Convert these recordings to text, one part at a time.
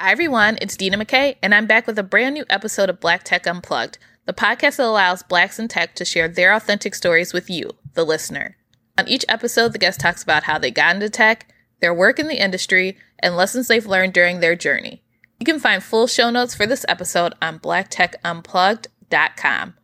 Hi, everyone. It's Dina McKay, and I'm back with a brand new episode of Black Tech Unplugged, the podcast that allows blacks in tech to share their authentic stories with you, the listener. On each episode, the guest talks about how they got into tech, their work in the industry, and lessons they've learned during their journey. You can find full show notes for this episode on blacktechunplugged.com.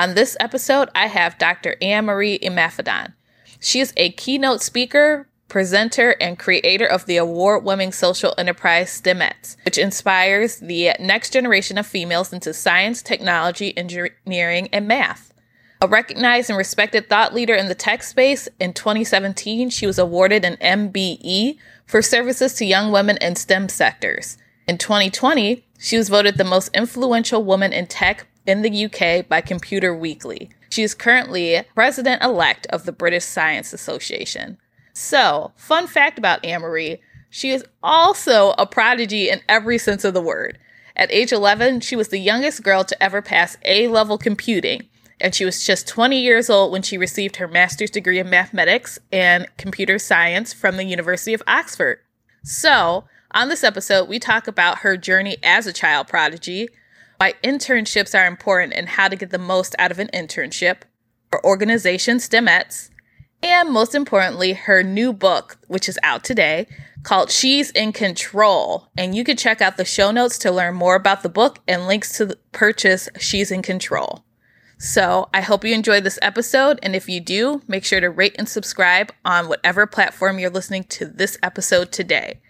On this episode, I have Dr. Anne Marie Imafidon. She is a keynote speaker, presenter, and creator of the award winning social enterprise STEMettes, which inspires the next generation of females into science, technology, engineering, and math. A recognized and respected thought leader in the tech space, in 2017, she was awarded an MBE for services to young women in STEM sectors. In 2020, she was voted the most influential woman in tech in the UK by Computer Weekly. She is currently president elect of the British Science Association. So, fun fact about Anne-Marie, she is also a prodigy in every sense of the word. At age 11, she was the youngest girl to ever pass A level computing, and she was just 20 years old when she received her master's degree in mathematics and computer science from the University of Oxford. So, on this episode, we talk about her journey as a child prodigy, why internships are important and how to get the most out of an internship, her organization STEMettes, and most importantly, her new book, which is out today, called She's in Control. And you can check out the show notes to learn more about the book and links to purchase She's in Control. So I hope you enjoyed this episode. And if you do, make sure to rate and subscribe on whatever platform you're listening to this episode today.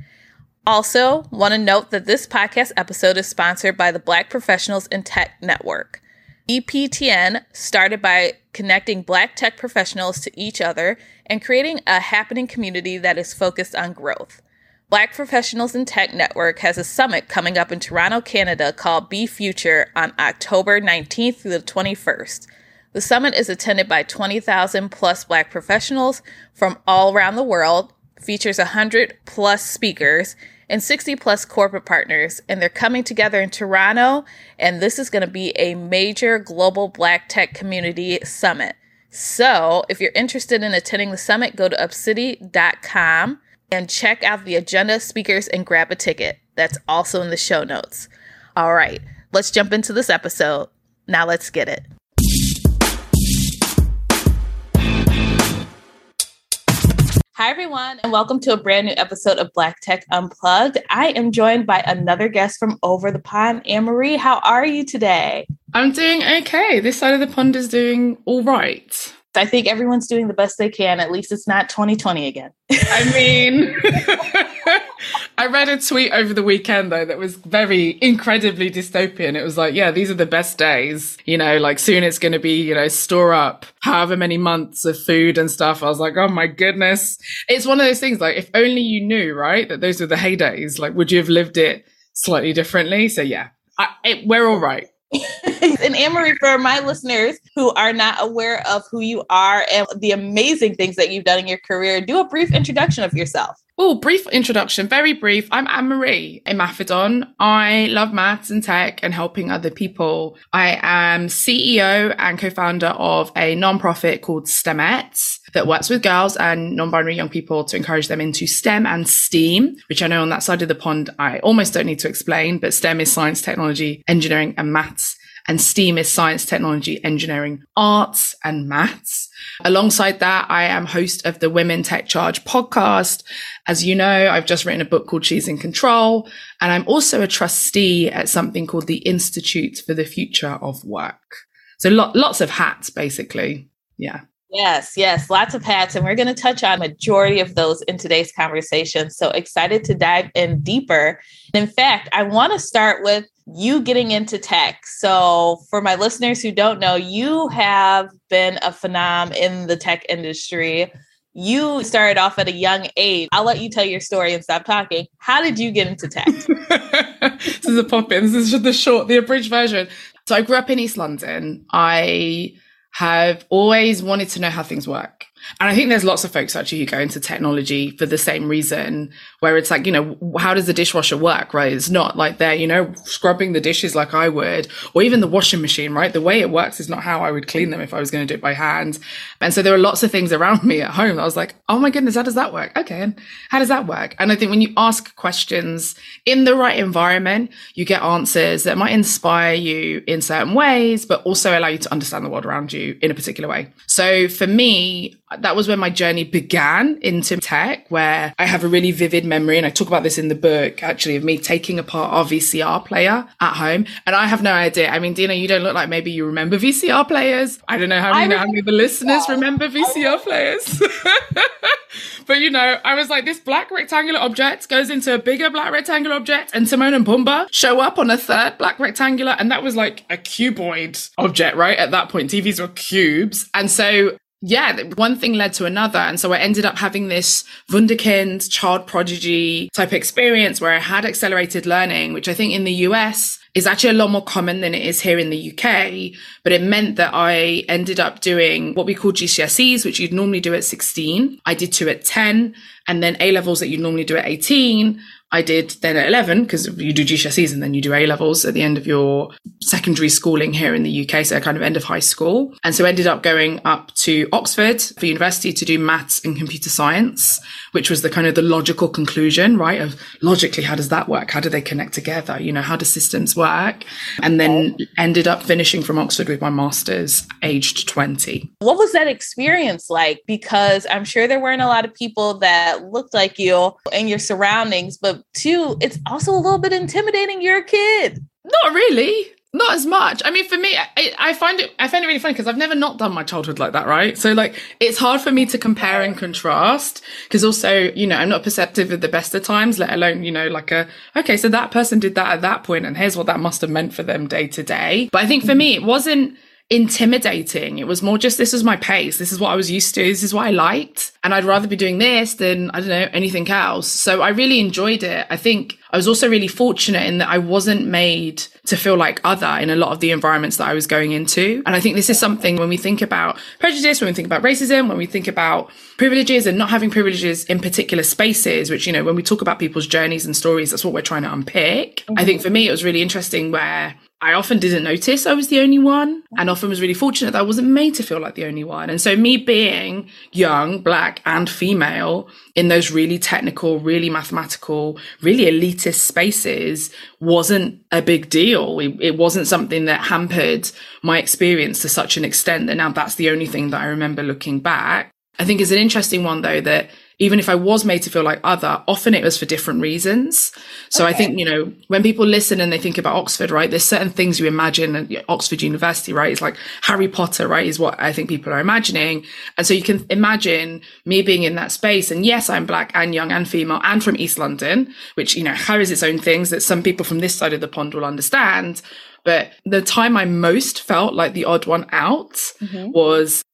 Also, want to note that this podcast episode is sponsored by the Black Professionals in Tech Network. BPTN started by connecting Black tech professionals to each other and creating a happening community that is focused on growth. Black Professionals in Tech Network has a summit coming up in Toronto, Canada called BFUTR on October 19th through the 21st. The summit is attended by 20,000 plus Black professionals from all around the world, features 100 plus speakers, and 60 plus corporate partners, and they're coming together in Toronto. And this is going to be a major global Black tech community summit. So, if you're interested in attending the summit, go to upcity.com and check out the agenda, speakers, and grab a ticket. That's also in the show notes. All right, let's jump into this episode. Now, let's get it. Hi, everyone, and welcome to a brand new episode of Black Tech Unplugged. I am joined by another guest from over the pond, Anne Marie. How are you today? I'm doing okay. This side of the pond is doing all right. I think everyone's doing the best they can. At least it's not 2020 again. I mean, I read a tweet over the weekend though that was very incredibly dystopian. It was like, yeah, these are the best days. You know, like soon it's going to be, you know, store up however many months of food and stuff. I was like, oh my goodness. It's one of those things like, if only you knew, right, that those were the heydays, like, would you have lived it slightly differently? So yeah, I, it, we're all right. and Anne-Marie, for my listeners who are not aware of who you are and the amazing things that you've done in your career, do a brief introduction of yourself. Oh, brief introduction, very brief. I'm Anne Marie Imafidon. I love maths and tech and helping other people. I am CEO and co-founder of a nonprofit called STEMettes that works with girls and non-binary young people to encourage them into STEM and STEAM, which I know on that side of the pond I almost don't need to explain, but STEM is science, technology, engineering, and maths and STEAM is science, technology, engineering, arts, and maths. Alongside that, I am host of the Women Tech Charge podcast. As you know, I've just written a book called She's in Control, and I'm also a trustee at something called the Institute for the Future of Work. So lo- lots of hats, basically. Yeah. Yes, yes, lots of hats. And we're going to touch on majority of those in today's conversation. So excited to dive in deeper. In fact, I want to start with you getting into tech. So, for my listeners who don't know, you have been a phenom in the tech industry. You started off at a young age. I'll let you tell your story and stop talking. How did you get into tech? this is a pop in. This is the short, the abridged version. So, I grew up in East London. I have always wanted to know how things work. And I think there's lots of folks actually who go into technology for the same reason, where it's like, you know, how does the dishwasher work, right? It's not like they're, you know, scrubbing the dishes like I would, or even the washing machine, right? The way it works is not how I would clean them if I was going to do it by hand. And so there are lots of things around me at home. That I was like, oh my goodness, how does that work? Okay. And how does that work? And I think when you ask questions in the right environment, you get answers that might inspire you in certain ways, but also allow you to understand the world around you in a particular way. So for me, that was where my journey began into tech, where I have a really vivid memory. And I talk about this in the book, actually, of me taking apart our VCR player at home. And I have no idea. I mean, Dina, you don't look like maybe you remember VCR players. I don't know how many, how many of the listeners remember VCR players. but you know, I was like, this black rectangular object goes into a bigger black rectangular object, and Timon and Pumbaa show up on a third black rectangular. And that was like a cuboid object, right? At that point, TVs were cubes. And so yeah, one thing led to another. And so I ended up having this Wunderkind child prodigy type experience where I had accelerated learning, which I think in the US is actually a lot more common than it is here in the UK. But it meant that I ended up doing what we call GCSEs, which you'd normally do at 16. I did two at 10 and then A levels that you'd normally do at 18. I did then at 11 because you do GCSEs and then you do A levels at the end of your secondary schooling here in the UK. So kind of end of high school. And so ended up going up to Oxford for university to do maths and computer science, which was the kind of the logical conclusion, right? Of logically, how does that work? How do they connect together? You know, how do systems work? And then ended up finishing from Oxford with my master's aged 20. What was that experience like? Because I'm sure there weren't a lot of people that looked like you in your surroundings, but two, it's also a little bit intimidating. You're a kid. Not really. Not as much. I mean, for me, I, I find it, I find it really funny because I've never not done my childhood like that, right? So like, it's hard for me to compare and contrast because also, you know, I'm not perceptive at the best of times, let alone, you know, like a, okay, so that person did that at that point and here's what that must have meant for them day to day. But I think for me, it wasn't, intimidating. It was more just this was my pace. This is what I was used to. This is what I liked. And I'd rather be doing this than, I don't know, anything else. So I really enjoyed it. I think I was also really fortunate in that I wasn't made to feel like other in a lot of the environments that I was going into. And I think this is something when we think about prejudice, when we think about racism, when we think about privileges and not having privileges in particular spaces, which, you know, when we talk about people's journeys and stories, that's what we're trying to unpick. Mm-hmm. I think for me, it was really interesting where I often didn't notice I was the only one and mm. often was really fortunate that I wasn't made to feel like the only one. And so me being young, black and female in those really technical, really mathematical, really elitist spaces wasn't a big deal. It, it wasn't something that hampered my experience to such an extent that now that's the only thing that I remember looking back. I think it's an interesting one though that even if I was made to feel like other, often it was for different reasons. So okay. I think, you know, when people listen and they think about Oxford, right, there's certain things you imagine at Oxford University, right? It's like Harry Potter, right, is what I think people are imagining. And so you can imagine me being in that space. And yes, I'm black and young and female and from East London, which, you know, carries its own things that some people from this side of the pond will understand. But the time I most felt like the odd one out mm-hmm. was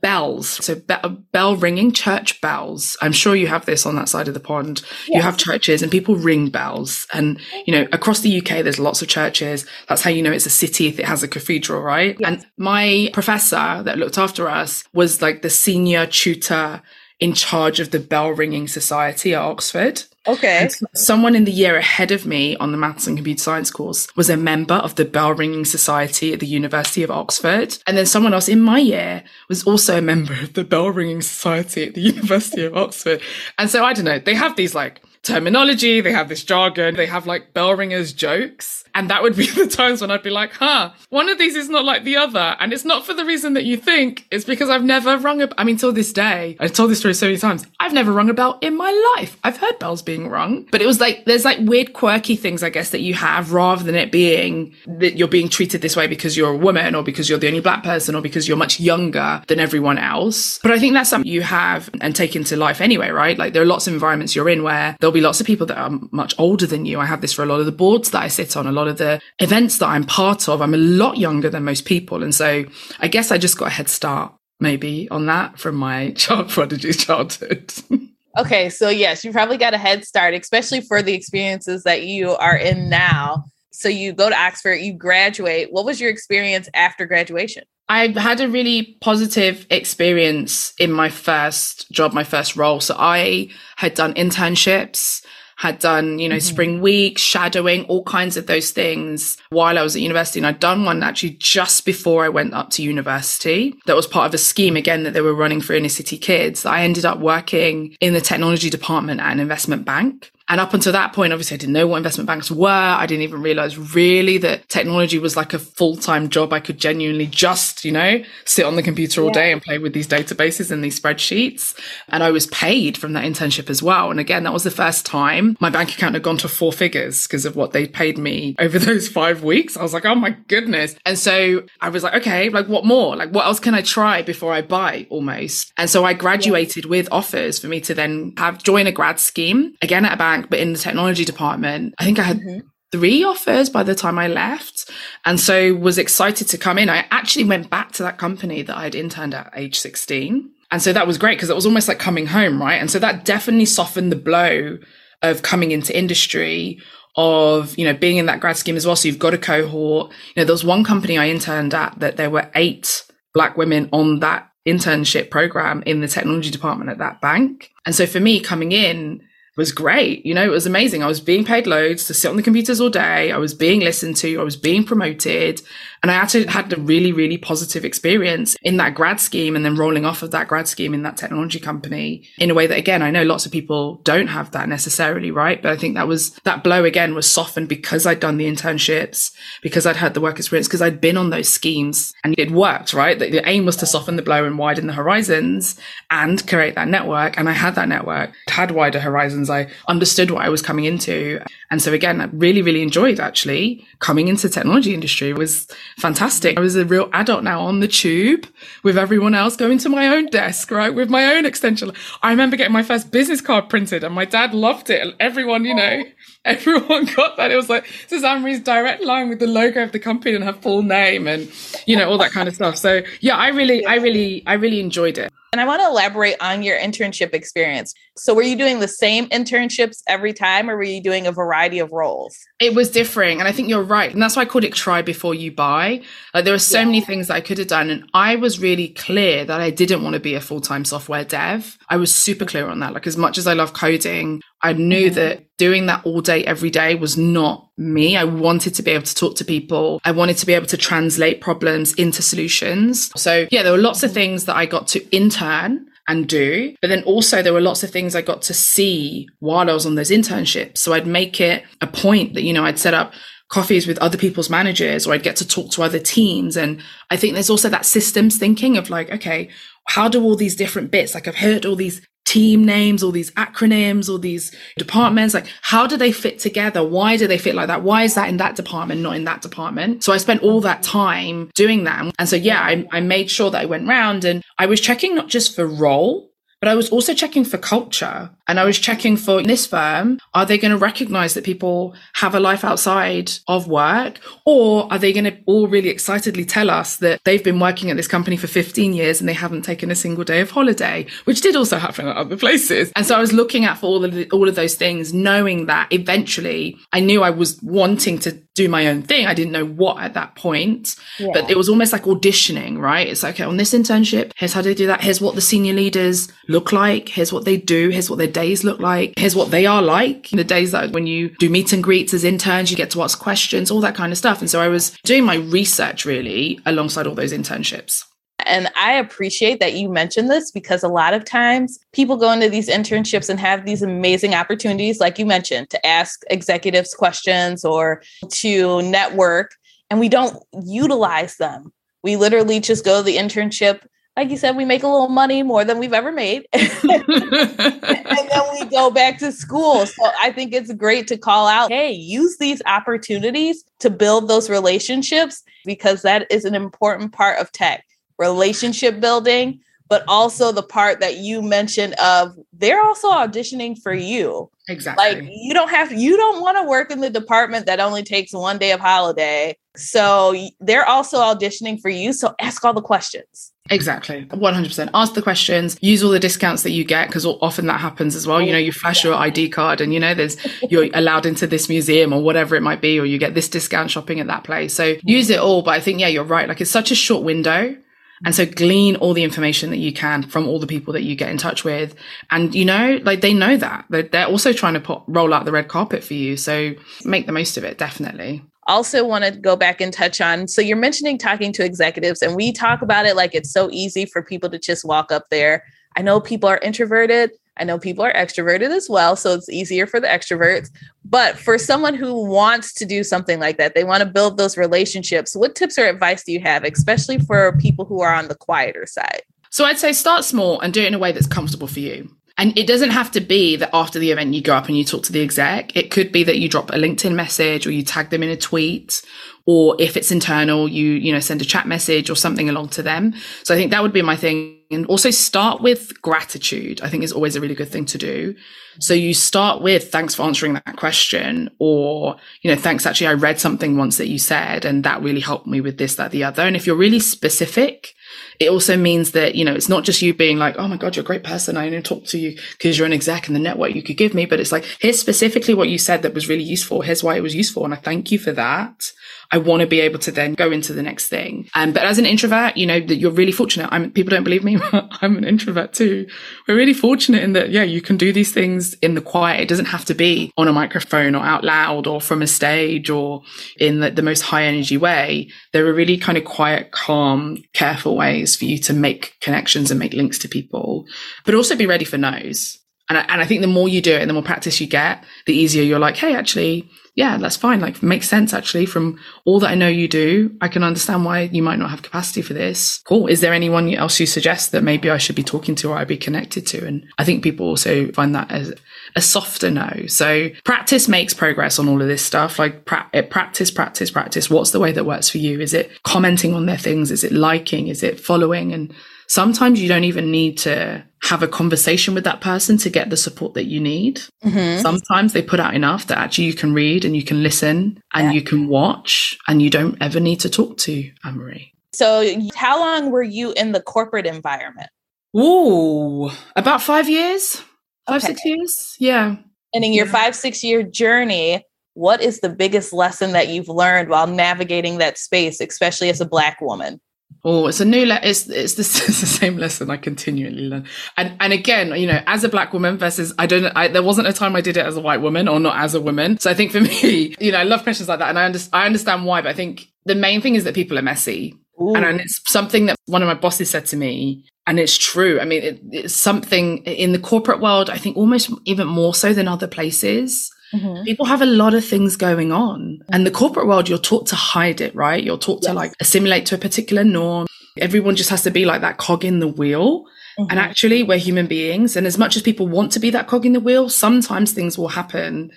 bells. So be- uh, bell ringing church bells. I'm sure you have this on that side of the pond. Yes. you have churches and people ring bells. And you know across the uk there's lots of churches. That's how you know it's a city if it has a cathedral right? Yes. and my professor that looked after us was like the senior tutor in charge of the bell ringing society at oxford Okay. someone in the year ahead of me on the maths and computer science course was a member of the bell ringing society at the University of Oxford. And then someone else in my year was also a member of the bell ringing society at the University of Oxford. And so I don't know, they have these like terminology, they have this jargon, they have like bell ringers jokes. And that would be the times when I'd be like, huh, one of these is not like the other. And it's not for the reason that you think. It's because I've never rung a, I mean, till this day, I've told this story so many times. I've never rung a bell in my life. I've heard bells being rung, but it was like, there's like weird, quirky things, I guess, that you have rather than it being that you're being treated this way because you're a woman or because you're the only black person or because you're much younger than everyone else. But I think that's something you have and take into life anyway, right? Like there are lots of environments you're in where there'll be lots of people that are much older than you. I have this for a lot of the boards that I sit on, a lot lot of the events that I'm part of, I'm a lot younger than most people. And so I guess I just got a head start maybe on that from my child prodigy childhood. okay. So, yes, you probably got a head start, especially for the experiences that you are in now. So, you go to Oxford, you graduate. What was your experience after graduation? I had a really positive experience in my first job, my first role. So I had done internships had done, you know, mm-hmm. spring week, shadowing, all kinds of those things while I was at university. And I'd done one actually just before I went up to university. That was part of a scheme again that they were running for inner city kids. I ended up working in the technology department at an investment bank. And up until that point, obviously, I didn't know what investment banks were. I didn't even realize really that technology was like a full time job. I could genuinely just, you know, sit on the computer all yeah. day and play with these databases and these spreadsheets. And I was paid from that internship as well. And again, that was the first time my bank account had gone to four figures because of what they paid me over those five weeks. I was like, oh my goodness. And so I was like, okay, like what more? Like what else can I try before I buy almost? And so I graduated yeah. with offers for me to then have join a grad scheme again at a bank but in the technology department, I think I had mm-hmm. three offers by the time I left. And so was excited to come in. I actually went back to that company that I'd interned at age 16. And so that was great because it was almost like coming home, right? And so that definitely softened the blow of coming into industry of you know being in that grad scheme as well so you've got a cohort you know there was one company i interned at that there were eight black women on that internship program in the technology department at that bank and so for me coming in was great. You know, it was amazing. I was being paid loads to sit on the computers all day. I was being listened to. I was being promoted. And I actually had a really, really positive experience in that grad scheme and then rolling off of that grad scheme in that technology company in a way that, again, I know lots of people don't have that necessarily, right? But I think that was, that blow again was softened because I'd done the internships, because I'd had the work experience, because I'd been on those schemes and it worked, right? The, the aim was to soften the blow and widen the horizons and create that network. And I had that network, had wider horizons. I understood what I was coming into. And so again, I really, really enjoyed actually coming into the technology industry was fantastic. I was a real adult now on the tube with everyone else going to my own desk, right? With my own extension. I remember getting my first business card printed and my dad loved it. Everyone, you know, everyone got that. It was like, this is Anne-Marie's direct line with the logo of the company and her full name and, you know, all that kind of stuff. So yeah, I really, I really, I really enjoyed it. And I want to elaborate on your internship experience. So, were you doing the same internships every time, or were you doing a variety of roles? It was differing. And I think you're right. And that's why I called it try before you buy. Like, there were so yeah. many things I could have done. And I was really clear that I didn't want to be a full time software dev. I was super clear on that. Like, as much as I love coding, I knew mm-hmm. that doing that all day, every day was not me. I wanted to be able to talk to people. I wanted to be able to translate problems into solutions. So yeah, there were lots of things that I got to intern and do. But then also there were lots of things I got to see while I was on those internships. So I'd make it a point that, you know, I'd set up coffees with other people's managers or I'd get to talk to other teams. And I think there's also that systems thinking of like, okay, how do all these different bits, like I've heard all these team names, all these acronyms, all these departments. Like, how do they fit together? Why do they fit like that? Why is that in that department, not in that department? So I spent all that time doing that. And so, yeah, I, I made sure that I went round and I was checking not just for role, but I was also checking for culture and I was checking for this firm, are they going to recognize that people have a life outside of work? Or are they going to all really excitedly tell us that they've been working at this company for 15 years and they haven't taken a single day of holiday, which did also happen at other places. And so I was looking at for all of the, all of those things, knowing that eventually I knew I was wanting to do my own thing. I didn't know what at that point, yeah. but it was almost like auditioning, right? It's like, okay, on this internship, here's how they do that. Here's what the senior leaders look like. Here's what they do. Here's what their days look like. Here's what they are like. The days that when you do meet and greets as interns, you get to ask questions, all that kind of stuff. And so I was doing my research really alongside all those internships. And I appreciate that you mentioned this because a lot of times people go into these internships and have these amazing opportunities, like you mentioned, to ask executives questions or to network, and we don't utilize them. We literally just go to the internship. Like you said, we make a little money more than we've ever made. and then we go back to school. So I think it's great to call out hey, use these opportunities to build those relationships because that is an important part of tech relationship building, but also the part that you mentioned of they're also auditioning for you. Exactly. Like you don't have you don't want to work in the department that only takes one day of holiday. So they're also auditioning for you. So ask all the questions. Exactly. 100%. Ask the questions, use all the discounts that you get because often that happens as well. You know, you flash your ID card and you know, there's, you're allowed into this museum or whatever it might be, or you get this discount shopping at that place. So use it all. But I think, yeah, you're right. Like it's such a short window. And so glean all the information that you can from all the people that you get in touch with. And, you know, like they know that they're also trying to put, roll out the red carpet for you. So make the most of it. Definitely also want to go back and touch on so you're mentioning talking to executives and we talk about it like it's so easy for people to just walk up there i know people are introverted i know people are extroverted as well so it's easier for the extroverts but for someone who wants to do something like that they want to build those relationships what tips or advice do you have especially for people who are on the quieter side so I'd say start small and do it in a way that's comfortable for you. And it doesn't have to be that after the event you go up and you talk to the exec. It could be that you drop a LinkedIn message or you tag them in a tweet. Or if it's internal, you, you know, send a chat message or something along to them. So I think that would be my thing. And also start with gratitude. I think is always a really good thing to do. So you start with thanks for answering that question or, you know, thanks. Actually, I read something once that you said and that really helped me with this, that, the other. And if you're really specific, it also means that, you know, it's not just you being like, oh my God, you're a great person. I only talk to you because you're an exec and the network you could give me. But it's like, here's specifically what you said that was really useful. Here's why it was useful. And I thank you for that. I want to be able to then go into the next thing. Um, but as an introvert, you know, that you're really fortunate. I'm, people don't believe me. I'm an introvert too. We're really fortunate in that, yeah, you can do these things in the quiet. It doesn't have to be on a microphone or out loud or from a stage or in the, the most high energy way. There are really kind of quiet, calm, careful ways for you to make connections and make links to people, but also be ready for no's. And I, and I think the more you do it and the more practice you get, the easier you're like, hey, actually, yeah, that's fine. Like makes sense actually from all that I know you do. I can understand why you might not have capacity for this. Cool. Is there anyone else you suggest that maybe I should be talking to or I'd be connected to? And I think people also find that as a softer no. So practice makes progress on all of this stuff. Like pra- eh, practice, practice, practice. What's the way that works for you? Is it commenting on their things? Is it liking? Is it following? And sometimes you don't even need to have a conversation with that person to get the support that you need. Mm-hmm. Sometimes they put out enough that actually you can read and you can listen and yeah. you can watch and you don't ever need to talk to Anne-Marie. So how long were you in the corporate environment? Ooh, about five years, five, okay. six years. Yeah. And in your yeah. five, six year journey, what is the biggest lesson that you've learned while navigating that space, especially as a Black woman? Oh, it's a new le- it's it's the, it's the same lesson I continually learn. And and again, you know, as a black woman versus I don't I, there wasn't a time I did it as a white woman or not as a woman. So I think for me, you know, I love questions like that and I understand I understand why, but I think the main thing is that people are messy. Ooh. And, and it's something that one of my bosses said to me and it's true. I mean, it, it's something in the corporate world, I think almost even more so than other places Mm-hmm. People have a lot of things going on. And the corporate world, you're taught to hide it, right? You're taught yes. to like assimilate to a particular norm. Everyone just has to be like that cog in the wheel. Mm-hmm. And actually, we're human beings. And as much as people want to be that cog in the wheel, sometimes things will happen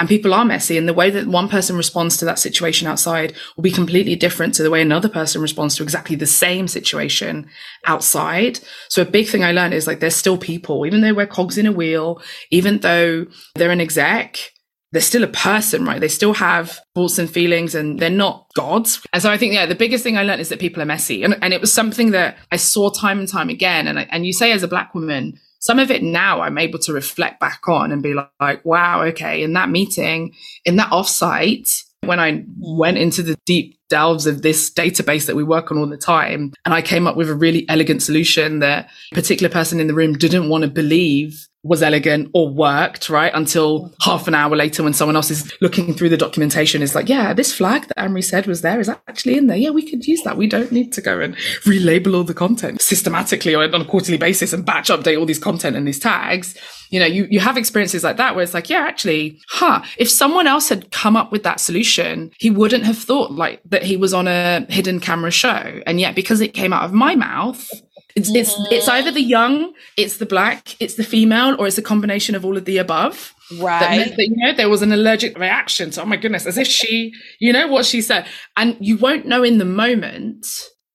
and people are messy. And the way that one person responds to that situation outside will be completely different to the way another person responds to exactly the same situation outside. So a big thing I learned is like, there's still people, even though we're cogs in a wheel, even though they're an exec, they're still a person, right? They still have thoughts and feelings and they're not gods. And so I think, yeah, the biggest thing I learned is that people are messy. And, and it was something that I saw time and time again. And, I, and you say as a black woman, some of it now I'm able to reflect back on and be like, like, wow, okay, in that meeting, in that offsite, when I went into the deep delves of this database that we work on all the time, and I came up with a really elegant solution that a particular person in the room didn't want to believe was elegant or worked, right? Until mm-hmm. half an hour later when someone else is looking through the documentation is like, yeah, this flag that Anne-Marie said was there is actually in there. Yeah, we could use that. We don't need to go and relabel all the content systematically or on a quarterly basis and batch update all these content and these tags. You know, you, you have experiences like that where it's like, yeah, actually, huh, if someone else had come up with that solution, he wouldn't have thought like that he was on a hidden camera show. And yet because it came out of my mouth, it's, it's it's either the young, it's the black, it's the female, or it's a combination of all of the above. Right. That meant that, you know, there was an allergic reaction So, oh my goodness, as if she, you know what she said. And you won't know in the moment,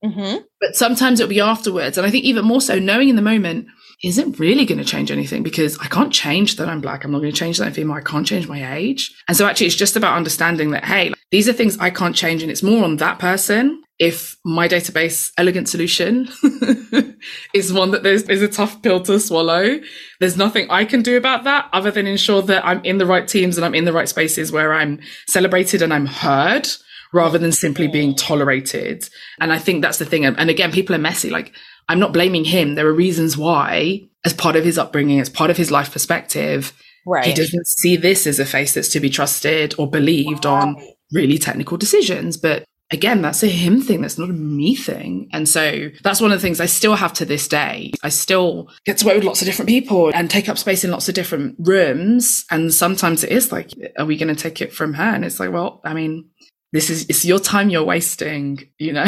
mm-hmm. but sometimes it'll be afterwards. And I think even more so, knowing in the moment isn't really going to change anything because I can't change that I'm black. I'm not going to change that I'm female. I can't change my age. And so actually it's just about understanding that, hey, these are things I can't change and it's more on that person if my database elegant solution is one that there's is a tough pill to swallow, there's nothing I can do about that other than ensure that I'm in the right teams and I'm in the right spaces where I'm celebrated and I'm heard rather than simply being tolerated. And I think that's the thing. And again, people are messy. Like I'm not blaming him. There are reasons why, as part of his upbringing, as part of his life perspective, right. he doesn't see this as a face that's to be trusted or believed on really technical decisions. But again, that's a him thing. That's not a me thing. And so that's one of the things I still have to this day. I still get to work with lots of different people and take up space in lots of different rooms. And sometimes it is like, are we going to take it from her? And it's like, well, I mean, this is it's your time you're wasting you know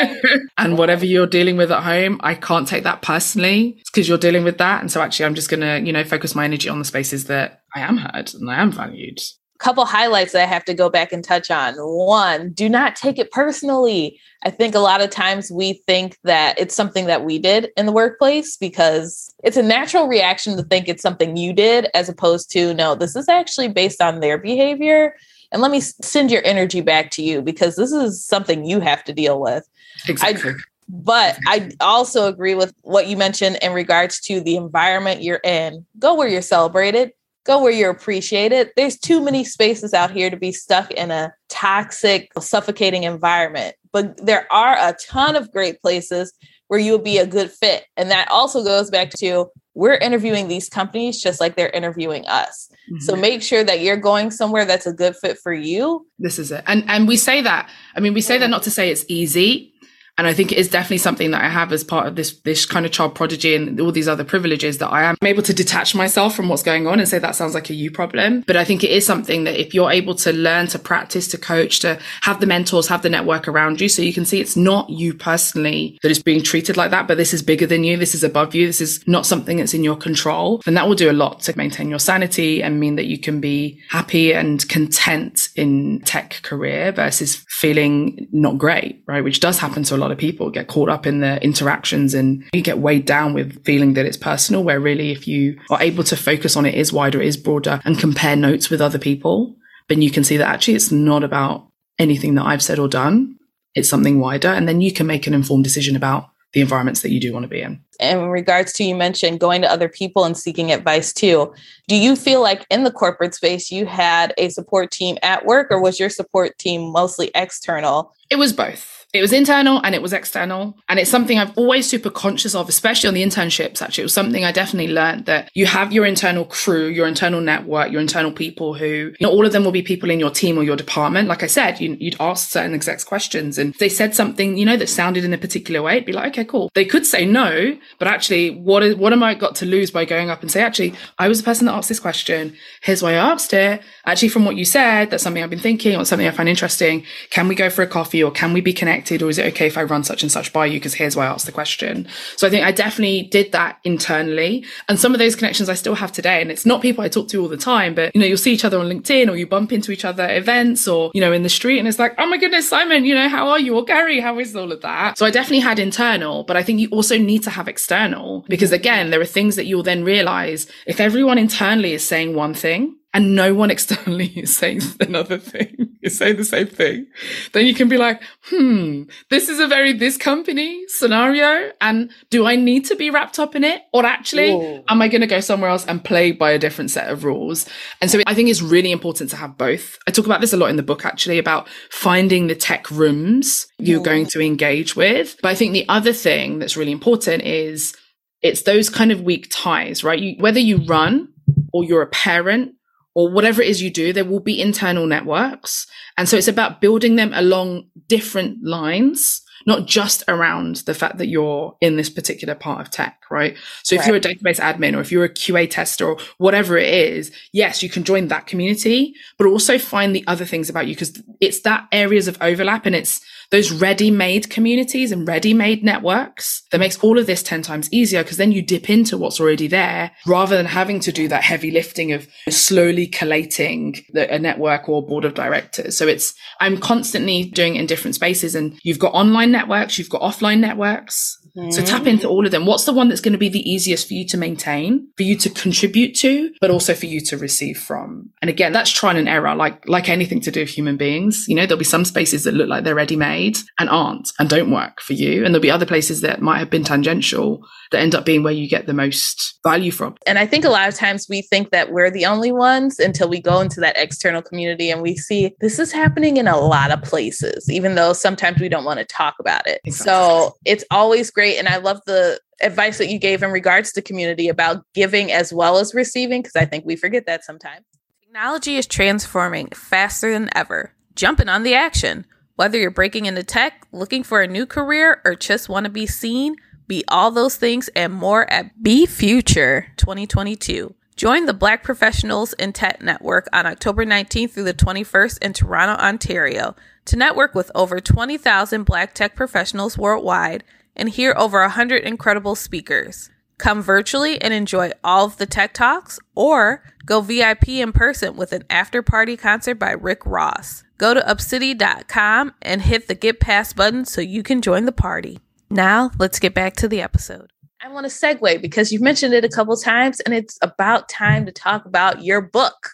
and whatever you're dealing with at home i can't take that personally because you're dealing with that and so actually i'm just gonna you know focus my energy on the spaces that i am heard and i am valued couple highlights that I have to go back and touch on. One, do not take it personally. I think a lot of times we think that it's something that we did in the workplace because it's a natural reaction to think it's something you did as opposed to no, this is actually based on their behavior. And let me send your energy back to you because this is something you have to deal with. Exactly. I, but I also agree with what you mentioned in regards to the environment you're in. Go where you're celebrated go where you're appreciated. There's too many spaces out here to be stuck in a toxic, suffocating environment. But there are a ton of great places where you'll be a good fit. And that also goes back to we're interviewing these companies just like they're interviewing us. Mm-hmm. So make sure that you're going somewhere that's a good fit for you. This is it. And and we say that. I mean, we say that not to say it's easy and I think it is definitely something that I have as part of this, this kind of child prodigy and all these other privileges that I am able to detach myself from what's going on and say that sounds like a you problem. But I think it is something that if you're able to learn, to practice, to coach, to have the mentors, have the network around you, so you can see it's not you personally that is being treated like that, but this is bigger than you. This is above you. This is not something that's in your control. And that will do a lot to maintain your sanity and mean that you can be happy and content in tech career versus feeling not great, right? Which does happen to a lot lot of people get caught up in the interactions and you get weighed down with feeling that it's personal, where really if you are able to focus on it is wider, it is broader and compare notes with other people, then you can see that actually it's not about anything that I've said or done. It's something wider. And then you can make an informed decision about the environments that you do want to be in. In regards to you mentioned going to other people and seeking advice too, do you feel like in the corporate space you had a support team at work or was your support team mostly external? It was both. It was internal and it was external. And it's something I've always super conscious of, especially on the internships. Actually, it was something I definitely learned that you have your internal crew, your internal network, your internal people who, not all of them will be people in your team or your department. Like I said, you, would ask certain execs questions and they said something, you know, that sounded in a particular way. It'd be like, okay, cool. They could say no, but actually, what is, what am I got to lose by going up and say, actually, I was the person that asked this question. Here's why I asked it. Actually, from what you said, that's something I've been thinking or something I find interesting. Can we go for a coffee or can we be connected? Connected or is it okay if I run such and such by you? Because here's why I asked the question. So I think I definitely did that internally. And some of those connections I still have today. And it's not people I talk to all the time, but you know, you'll see each other on LinkedIn or you bump into each other at events or, you know, in the street and it's like, oh my goodness, Simon, you know, how are you? Or Gary, how is all of that? So I definitely had internal, but I think you also need to have external because again, there are things that you'll then realize if everyone internally is saying one thing, and no one externally is saying another thing, is saying the same thing, then you can be like, hmm, this is a very this company scenario. And do I need to be wrapped up in it? Or actually, Whoa. am I going to go somewhere else and play by a different set of rules? And so I think it's really important to have both. I talk about this a lot in the book, actually, about finding the tech rooms you're going to engage with. But I think the other thing that's really important is it's those kind of weak ties, right? You, whether you run or you're a parent or whatever it is you do, there will be internal networks. And so it's about building them along different lines, not just around the fact that you're in this particular part of tech, right? So if you're a database admin or if you're a QA tester or whatever it is, yes, you can join that community, but also find the other things about you because it's that areas of overlap and it's those ready-made communities and ready-made networks that makes all of this 10 times easier because then you dip into what's already there rather than having to do that heavy lifting of slowly collating the, a network or board of directors. So it's, I'm constantly doing it in different spaces and you've got online networks, you've got offline networks Mm-hmm. So tap into all of them. What's the one that's going to be the easiest for you to maintain, for you to contribute to, but also for you to receive from? And again, that's trial and error, like, like anything to do with human beings. You know, there'll be some spaces that look like they're ready made and aren't and don't work for you. And there'll be other places that might have been tangential that end up being where you get the most value from. And I think a lot of times we think that we're the only ones until we go into that external community and we see this is happening in a lot of places, even though sometimes we don't want to talk about it. Exactly. So it's always great. And I love the advice that you gave in regards to community about giving as well as receiving, because I think we forget that sometimes. Technology is transforming faster than ever, jumping on the action. Whether you're breaking into tech, looking for a new career, or just want to be seen, be all those things and more at BFUTR 2022. Join the Black Professionals in Tech Network on October 19th through the 21st in Toronto, Ontario, to network with over 20,000 Black tech professionals worldwide and hear over 100 incredible speakers. Come virtually and enjoy all of the tech talks, or go VIP in person with an after party concert by Rick Ross. Go to upcity.com and hit the Get Pass button so you can join the party. Now, let's get back to the episode. I want to segue because you've mentioned it a couple times, and it's about time to talk about your book.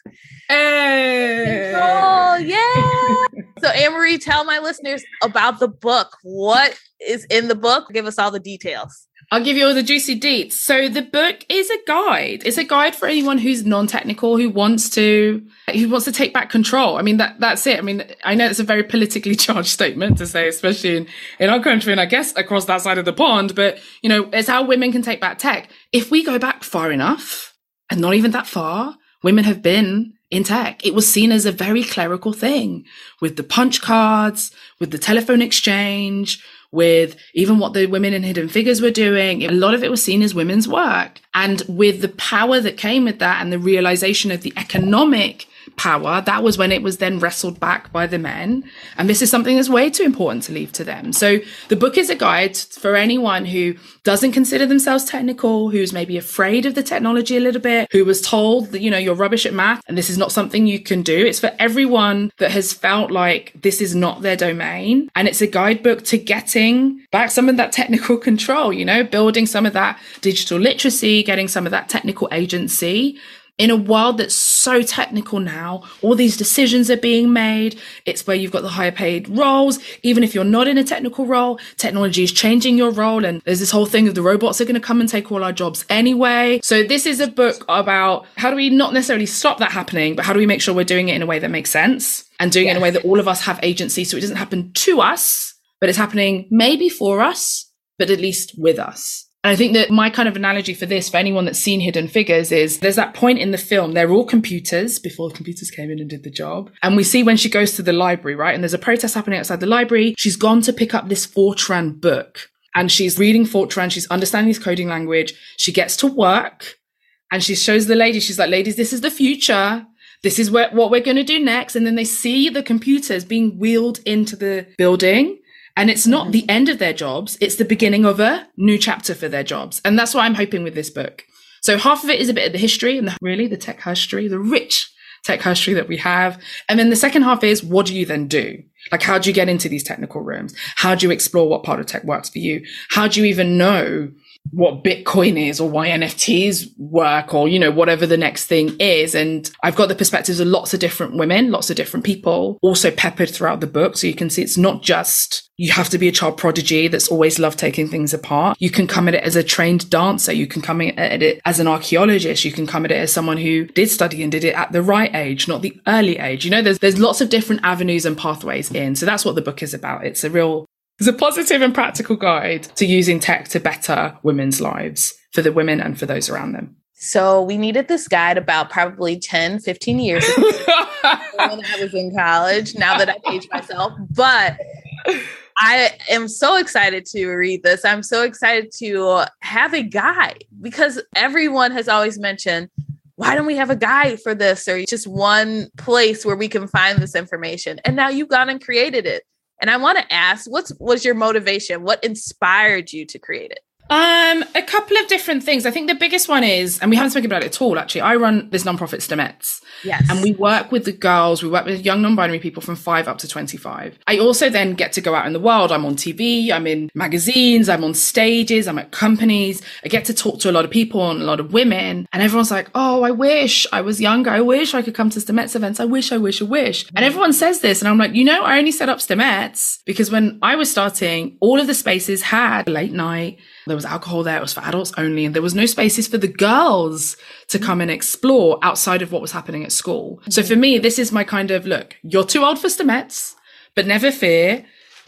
Hey. Oh, yeah. so, Marie, tell my listeners about the book. What is in the book? Give us all the details. I'll give you all the juicy deets. So the book is a guide. It's a guide for anyone who's non-technical, who wants to, who wants to take back control. I mean, that, that's it. I mean, I know it's a very politically charged statement to say, especially in, in our country and I guess across that side of the pond, but you know, it's how women can take back tech. If we go back far enough and not even that far, women have been in tech. It was seen as a very clerical thing with the punch cards, with the telephone exchange, with even what the women in Hidden Figures were doing. A lot of it was seen as women's work. And with the power that came with that and the realization of the economic power, that was when it was then wrestled back by the men. And this is something that's way too important to leave to them. So the book is a guide for anyone who doesn't consider themselves technical, who's maybe afraid of the technology a little bit, who was told that, you know, you're rubbish at math and this is not something you can do. It's for everyone that has felt like this is not their domain. And it's a guidebook to getting back some of that technical control, you know, building some of that digital literacy, getting some of that technical agency in a world that's so technical now, all these decisions are being made. It's where you've got the higher paid roles. Even if you're not in a technical role, technology is changing your role. And there's this whole thing of the robots are going to come and take all our jobs anyway. So this is a book about how do we not necessarily stop that happening, but how do we make sure we're doing it in a way that makes sense and doing yes. it in a way that all of us have agency so it doesn't happen to us, but it's happening maybe for us, but at least with us. And I think that my kind of analogy for this, for anyone that's seen Hidden Figures, is there's that point in the film, they're all computers before the computers came in and did the job. And we see when she goes to the library, right? And there's a protest happening outside the library. She's gone to pick up this Fortran book and she's reading Fortran. She's understanding this coding language. She gets to work and she shows the lady, she's like, ladies, this is the future. This is what we're going to do next. And then they see the computers being wheeled into the building and it's not mm-hmm. the end of their jobs, it's the beginning of a new chapter for their jobs. And that's what I'm hoping with this book. So half of it is a bit of the history and the, really the tech history, the rich tech history that we have. And then the second half is what do you then do? Like, how do you get into these technical rooms? How do you explore what part of tech works for you? How do you even know what Bitcoin is or why NFTs work or, you know, whatever the next thing is. And I've got the perspectives of lots of different women, lots of different people also peppered throughout the book. So you can see it's not just you have to be a child prodigy that's always loved taking things apart. You can come at it as a trained dancer. You can come at it as an archaeologist. You can come at it as someone who did study and did it at the right age, not the early age. You know, there's, there's lots of different avenues and pathways in. So that's what the book is about. It's a real it's a positive and practical guide to using tech to better women's lives for the women and for those around them. So we needed this guide about probably 10, 15 years ago when I was in college, now that I've aged myself. But I am so excited to read this. I'm so excited to have a guide because everyone has always mentioned, why don't we have a guide for this or just one place where we can find this information? And now you've gone and created it. And I want to ask, what's was your motivation? What inspired you to create it? Um, a couple of different things. I think the biggest one is, and we haven't spoken about it at all, actually. I run this nonprofit STEMettes. Yes. And we work with the girls, we work with young non binary people from five up to 25. I also then get to go out in the world. I'm on TV, I'm in magazines, I'm on stages, I'm at companies. I get to talk to a lot of people and a lot of women. And everyone's like, oh, I wish I was younger. I wish I could come to STEMettes events. I wish, I wish, I wish. And everyone says this. And I'm like, you know, I only set up STEMettes because when I was starting, all of the spaces had late night there was alcohol there. It was for adults only. And there was no spaces for the girls to come and explore outside of what was happening at school. So for me, this is my kind of look, you're too old for STEMettes, but never fear.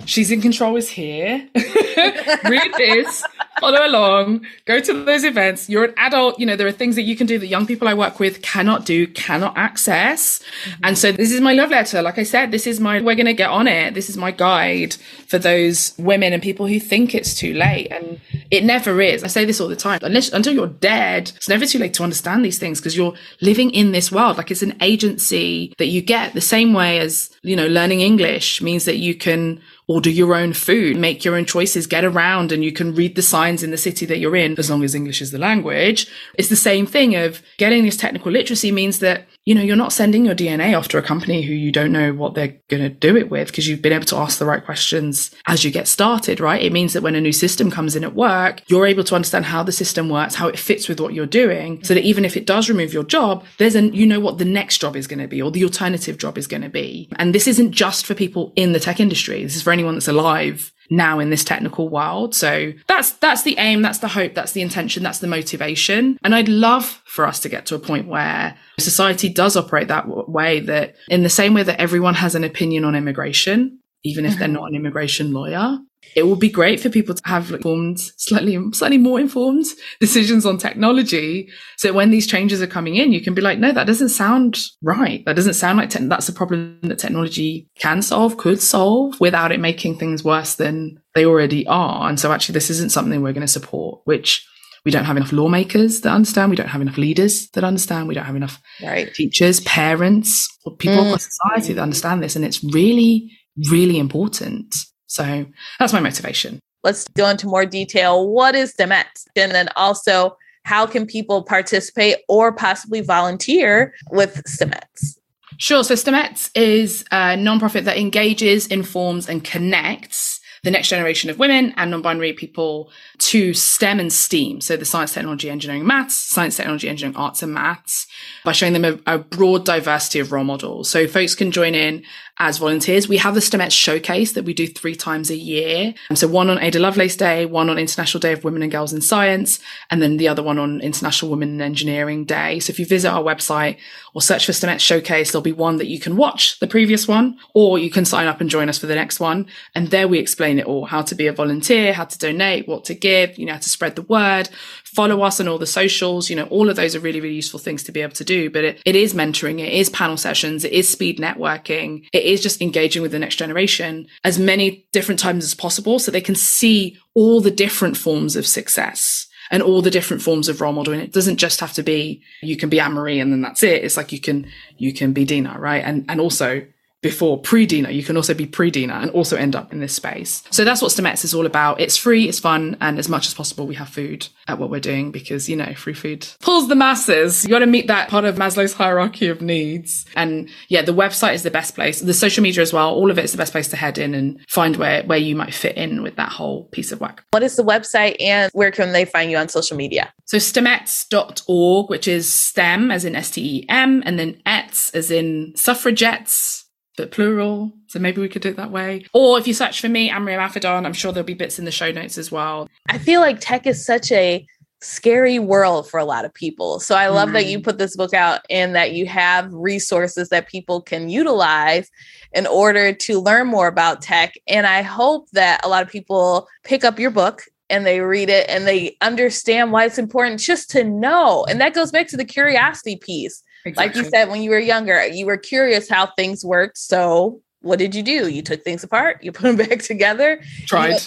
She's in control is here. Read this, follow along, go to those events. You're an adult. You know, there are things that you can do that young people I work with cannot do, cannot access. Mm-hmm. And so this is my love letter. Like I said, this is my, we're going to get on it. This is my guide for those women and people who think it's too late. And it never is. I say this all the time. Unless, until you're dead, it's never too late to understand these things because you're living in this world. Like it's an agency that you get the same way as, you know, learning English means that you can order your own food, make your own choices, get around and you can read the signs in the city that you're in as long as English is the language. It's the same thing of getting this technical literacy means that, you know, you're not sending your DNA off to a company who you don't know what they're going to do it with because you've been able to ask the right questions as you get started, right? It means that when a new system comes in at work, you're able to understand how the system works, how it fits with what you're doing so that even if it does remove your job, there's an, you know what the next job is going to be or the alternative job is going to be. And this isn't just for people in the tech industry. This is for anyone that's alive now in this technical world. So that's that's the aim, that's the hope, that's the intention, that's the motivation. And I'd love for us to get to a point where society does operate that way that in the same way that everyone has an opinion on immigration, even if they're mm-hmm. not an immigration lawyer, it would be great for people to have like, formed slightly slightly more informed decisions on technology so when these changes are coming in you can be like no that doesn't sound right that doesn't sound like te- that's a problem that technology can solve could solve without it making things worse than they already are and so actually this isn't something we're going to support which we don't have enough lawmakers that understand. We don't have enough leaders that understand. We don't have enough right. teachers, parents, or people mm. across society that understand this. And it's really, really important. So that's my motivation. Let's go into more detail. What is STEMettes? And then also, how can people participate or possibly volunteer with STEMettes? Sure. So STEMettes is a nonprofit that engages, informs, and connects the next generation of women and non-binary people to STEM and STEAM. So the science, technology, engineering, maths, science, technology, engineering, arts and maths by showing them a, a broad diversity of role models. So folks can join in as volunteers. We have the STEMette showcase that we do three times a year. Um, so one on Ada Lovelace Day, one on International Day of Women and Girls in Science, and then the other one on International Women in Engineering Day. So if you visit our website or search for STEMette showcase, there'll be one that you can watch the previous one, or you can sign up and join us for the next one. And there we explain it all, how to be a volunteer, how to donate, what to give, you know, how to spread the word, follow us on all the socials. You know, all of those are really, really useful things to be able to do. But it, it is mentoring, it is panel sessions, it is speed networking, it is just engaging with the next generation as many different times as possible so they can see all the different forms of success and all the different forms of role modeling. It doesn't just have to be you can be Anne Marie and then that's it. It's like you can you can be Dina, right? And and also before pre-Dina. You can also be pre-Dina and also end up in this space. So that's what STEMettes is all about. It's free, it's fun, and as much as possible, we have food at what we're doing because, you know, free food pulls the masses. You got to meet that part of Maslow's hierarchy of needs. And yeah, the website is the best place. The social media as well, all of it is the best place to head in and find where, where you might fit in with that whole piece of work. What is the website and where can they find you on social media? So stemettes.org, which is STEM as in S-T-E-M, and then ETS as in suffragettes but plural. So maybe we could do it that way. Or if you search for me, Anne-Marie Imafidon, I'm sure there'll be bits in the show notes as well. I feel like tech is such a scary world for a lot of people. So I love mm. that you mm. put this book out and that you have resources that people can utilize in order to learn more about tech. And I hope that a lot of people pick up your book and they read it and they understand why it's important just to know. And that goes back to the curiosity piece Exactly. Like you said, when you were younger, you were curious how things worked. So what did you do? You took things apart, you put them back together. Tried.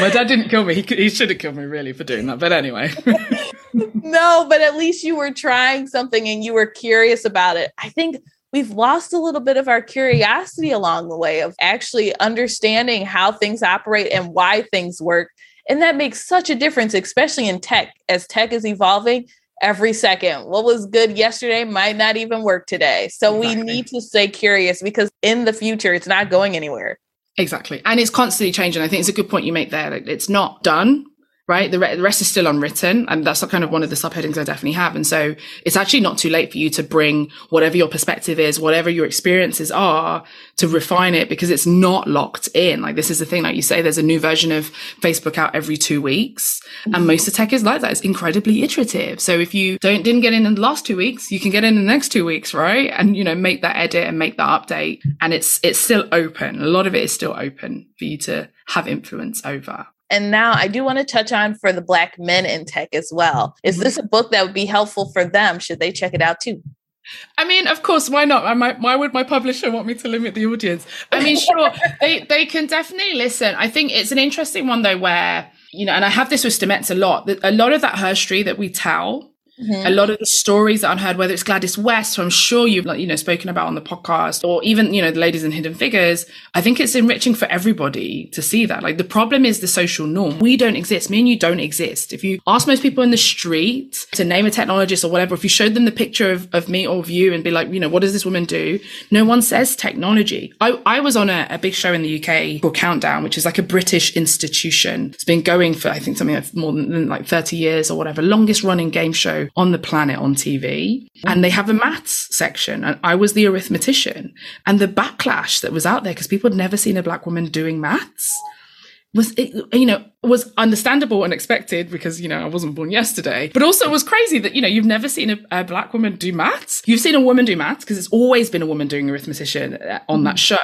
My dad didn't kill me. He, he should have killed me really for doing that. But anyway. no, but at least you were trying something and you were curious about it. I think we've lost a little bit of our curiosity along the way of actually understanding how things operate and why things work. And that makes such a difference, especially in tech. As tech is evolving every second, what was good yesterday might not even work today. So exactly. we need to stay curious because in the future, it's not going anywhere. Exactly. And it's constantly changing. I think it's a good point you make there. It's not done right? The, re- the rest is still unwritten. And that's kind of one of the subheadings I definitely have. And so it's actually not too late for you to bring whatever your perspective is, whatever your experiences are to refine it because it's not locked in. Like this is the thing, like you say, there's a new version of Facebook out every two weeks. And mm-hmm. most of tech is like that. It's incredibly iterative. So if you don't, didn't get in in the last two weeks, you can get in the next two weeks, right? And, you know, make that edit and make that update. And it's, it's still open. A lot of it is still open for you to have influence over. And now I do want to touch on for the Black men in tech as well. Is mm-hmm. this a book that would be helpful for them? Should they check it out too? I mean, of course, why not? why would my publisher want me to limit the audience? I mean, sure, they, they can definitely listen. I think it's an interesting one though, where, you know, and I have this with STEMettes a lot, a lot of that history that we tell Mm-hmm. A lot of the stories that I've heard, whether it's Gladys West, who I'm sure you've you know spoken about on the podcast, or even you know the ladies in Hidden Figures, I think it's enriching for everybody to see that. Like the problem is the social norm. We don't exist. Me and you don't exist. If you ask most people in the street to name a technologist or whatever, if you showed them the picture of, of me or of you and be like, you know, what does this woman do? No one says technology. I, I was on a, a big show in the UK called Countdown, which is like a British institution. It's been going for I think something like more than like 30 years or whatever, longest running game show on the planet on TV. And they have a maths section. And I was the arithmetician. And the backlash that was out there, because people had never seen a black woman doing maths, was you know was understandable and expected because you know I wasn't born yesterday, but also it was crazy that you know you've never seen a, a black woman do maths. You've seen a woman do maths because it's always been a woman doing arithmetician on that show,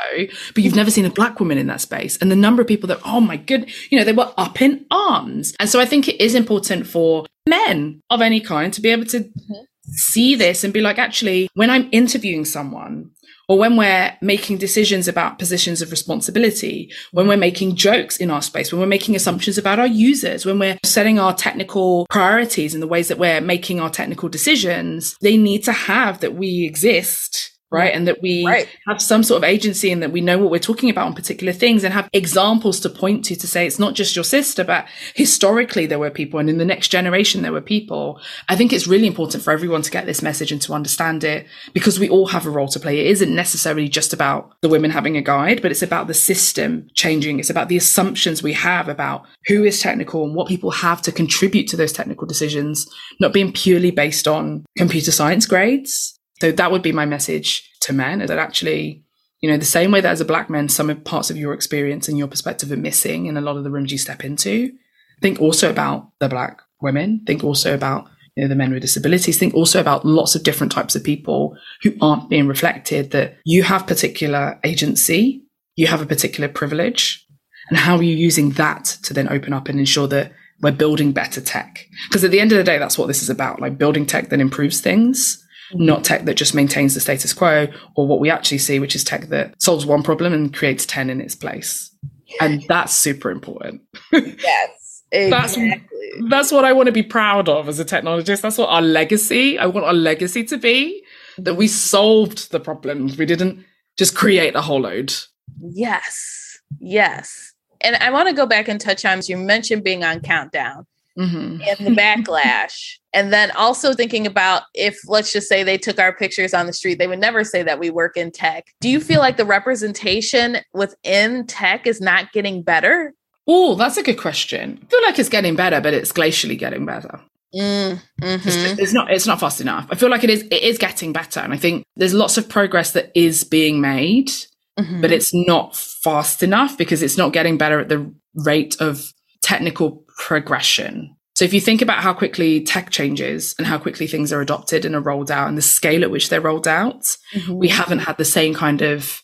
but you've never seen a black woman in that space. And the number of people that oh my good, you know they were up in arms. And so I think it is important for men of any kind to be able to mm-hmm. see this and be like, actually, when I'm interviewing someone, or when we're making decisions about positions of responsibility, when we're making jokes in our space, when we're making assumptions about our users, when we're setting our technical priorities and the ways that we're making our technical decisions, they need to have that we exist right? And that we right. have some sort of agency and that we know what we're talking about on particular things and have examples to point to to say it's not just your sister, but historically there were people and in the next generation there were people. I think it's really important for everyone to get this message and to understand it because we all have a role to play. It isn't necessarily just about the women having a guide, but it's about the system changing. It's about the assumptions we have about who is technical and what people have to contribute to those technical decisions, not being purely based on computer science grades so that would be my message to men that actually, you know, the same way that as a black man, some parts of your experience and your perspective are missing in a lot of the rooms you step into. Think also about the black women. Think also about you know, the men with disabilities. Think also about lots of different types of people who aren't being reflected that you have particular agency, you have a particular privilege, and how are you using that to then open up and ensure that we're building better tech? Because at the end of the day, that's what this is about, like building tech that improves things not tech that just maintains the status quo, or what we actually see, which is tech that solves one problem and creates 10 in its place. And that's super important. yes. Exactly. That's, that's what I want to be proud of as a technologist. That's what our legacy, I want our legacy to be that we solved the problems. We didn't just create a whole load. Yes. Yes. And I want to go back and touch on, you mentioned being on Countdown mm-hmm. and the backlash. and then also thinking about if, let's just say, they took our pictures on the street, they would never say that we work in tech. Do you feel like the representation within tech is not getting better? Oh, that's a good question. I feel like it's getting better, but it's glacially getting better. Mm, mm-hmm. it's, it's, not it's not fast enough. I feel like it is it is getting better, and I think there's lots of progress that is being made, mm-hmm. but it's not fast enough because it's not getting better at the rate of technical progression. So if you think about how quickly tech changes and how quickly things are adopted and are rolled out and the scale at which they're rolled out, mm-hmm. we haven't had the same kind of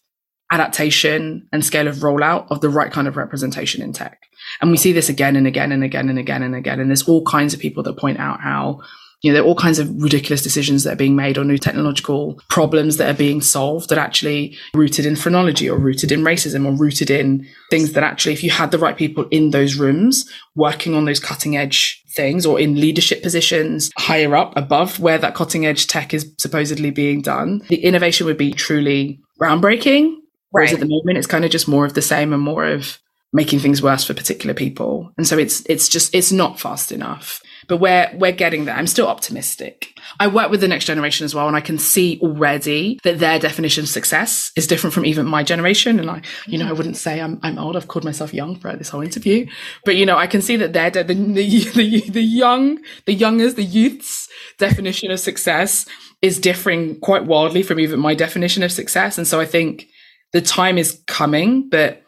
adaptation and scale of rollout of the right kind of representation in tech. And we see this again and again and again and again and again. And there's all kinds of people that point out how You know, there are all kinds of ridiculous decisions that are being made or new technological problems that are being solved that actually rooted in phrenology or rooted in racism or rooted in things that actually, if you had the right people in those rooms working on those cutting edge things or in leadership positions higher up above where that cutting edge tech is supposedly being done, the innovation would be truly groundbreaking. Whereas right. at the moment, it's kind of just more of the same and more of making things worse for particular people. And so it's it's just it's not fast enough. But we're we're getting there. I'm still optimistic. I work with the next generation as well, and I can see already that their definition of success is different from even my generation. And I, you know, I wouldn't say I'm I'm old. I've called myself young for this whole interview, but you know, I can see that their the the, the, the young the youngers the youths definition of success is differing quite wildly from even my definition of success. And so I think the time is coming, but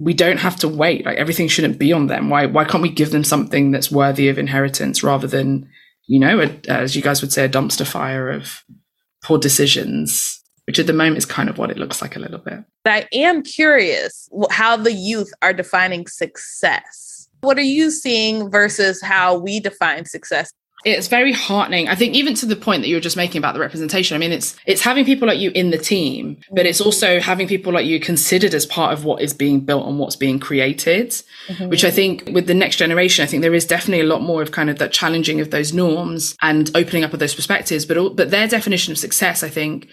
we don't have to wait. Like everything shouldn't be on them. Why why can't we give them something that's worthy of inheritance rather than, you know, a, as you guys would say, a dumpster fire of poor decisions, which at the moment is kind of what it looks like a little bit. I am curious how the youth are defining success. What are you seeing versus how we define success? It's very heartening. I think even to the point that you were just making about the representation. I mean, it's it's having people like you in the team, but it's also having people like you considered as part of what is being built and what's being created. Mm-hmm. Which I think with the next generation, I think there is definitely a lot more of kind of that challenging of those norms and opening up of those perspectives. But but their definition of success, I think,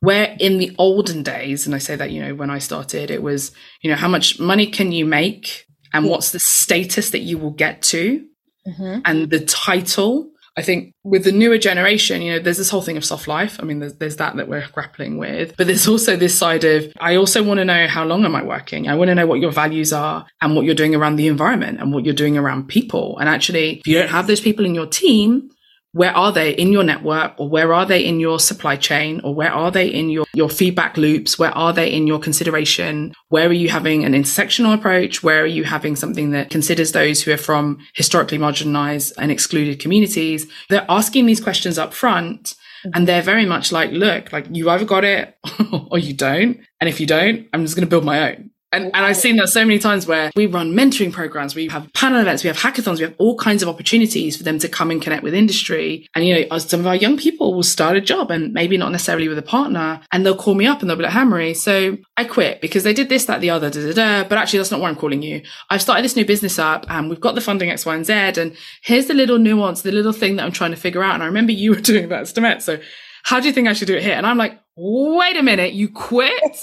where in the olden days, and I say that you know when I started, it was you know how much money can you make and what's the status that you will get to. Mm-hmm. and the title I think with the newer generation, you know, there's this whole thing of soft life. I mean, there's, there's that that we're grappling with, but there's also this side of, I also want to know how long am I working? I want to know what your values are and what you're doing around the environment and what you're doing around people. And actually, if you don't have those people in your team, where are they in your network or where are they in your supply chain or where are they in your, your feedback loops? Where are they in your consideration? Where are you having an intersectional approach? Where are you having something that considers those who are from historically marginalized and excluded communities? They're asking these questions up front and they're very much like, look, like you either got it or you don't. And if you don't, I'm just going to build my own. And, and I've seen that so many times where we run mentoring programs, we have panel events, we have hackathons, we have all kinds of opportunities for them to come and connect with industry. And, you know, uh, some of our young people will start a job and maybe not necessarily with a partner and they'll call me up and they'll be like, Anne-Marie, so I quit because they did this, that, the other, da, da, da. But actually, that's not why I'm calling you. I've started this new business up and we've got the funding X, Y, and Z. And here's the little nuance, the little thing that I'm trying to figure out. And I remember you were doing that, Stemet. So how do you think I should do it here? And I'm like, wait a minute, you quit?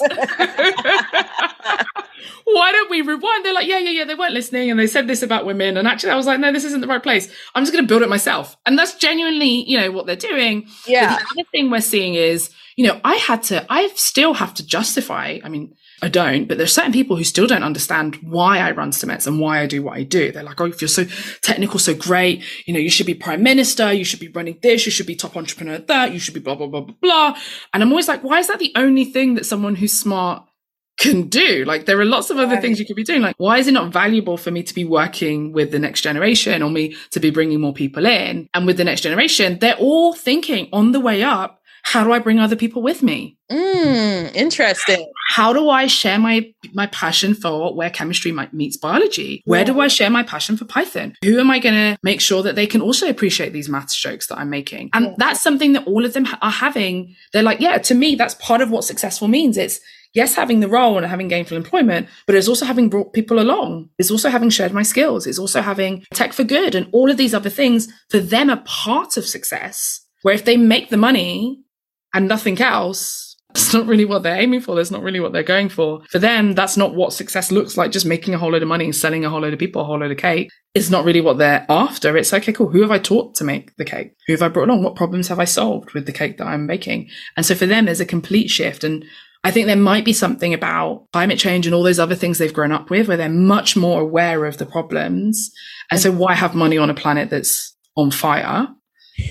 Why don't we rewind? They're like, yeah, yeah, yeah, they weren't listening and they said this about women. And actually, I was like, no, this isn't the right place. I'm just going to build it myself. And that's genuinely, you know, what they're doing. Yeah. But the other thing we're seeing is, you know, I had to, I still have to justify. I mean, I don't, but there's certain people who still don't understand why I run STEMettes and why I do what I do. They're like, oh, if you're so technical, so great, you know, you should be prime minister, you should be running this, you should be top entrepreneur that, you should be blah, blah, blah, blah, blah. And I'm always like, why is that the only thing that someone who's smart can do? Like, there are lots of other right. things you could be doing. Like, why is it not valuable for me to be working with the next generation or me to be bringing more people in? And with the next generation, they're all thinking on the way up, how do I bring other people with me? Mm, interesting. How do I share my my passion for where chemistry meets biology? Where do I share my passion for Python? Who am I going to make sure that they can also appreciate these math jokes that I'm making? And that's something that all of them are having. They're like, yeah, to me, that's part of what successful means. It's yes, having the role and having gainful employment, but it's also having brought people along. It's also having shared my skills. It's also having tech for good and all of these other things for them are part of success. Where if they make the money and nothing else, it's not really what they're aiming for. That's not really what they're going for. For them, that's not what success looks like. Just making a whole load of money and selling a whole load of people a whole load of cake is not really what they're after. It's okay, cool. Who have I taught to make the cake? Who have I brought along? What problems have I solved with the cake that I'm making? And so for them, there's a complete shift. And I think there might be something about climate change and all those other things they've grown up with where they're much more aware of the problems. And so why have money on a planet that's on fire?